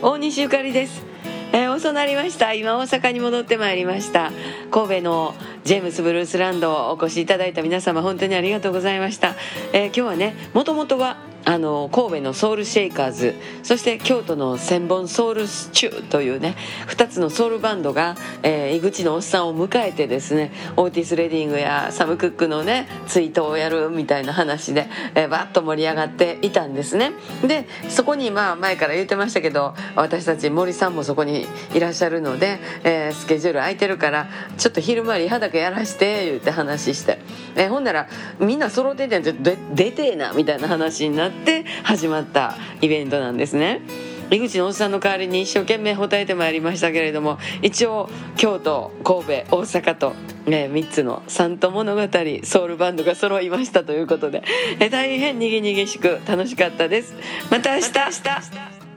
大西ゆかりです。えー、遅なりました。今大阪に戻ってまいりました。神戸のジェームスブルースランドをお越しいただいた皆様本当にありがとうございました、えー、今日はねもともとはあの神戸のソウルシェイカーズそして京都の千本ソウルスチューというね2つのソウルバンドが、えー、井口のおっさんを迎えてですねオーティス・レディングやサム・クックのねツイートをやるみたいな話で、えー、バッと盛り上がっていたんですね。でそこにまあ前から言ってましたけど私たち森さんもそこにいらっしゃるので、えー、スケジュール空いてるからちょっと昼間リハだけやらして言って話して、えー、ほんならみんな揃ってて出てえなみたいな話になってって始まったイベントなんですね。井口のおっさんの代わりに一生懸命答えてまいりましたけれども一応京都神戸大阪と、ね、3つの三都物語ソウルバンドが揃いましたということで大変にぎにぎしく楽しかったです。また明日。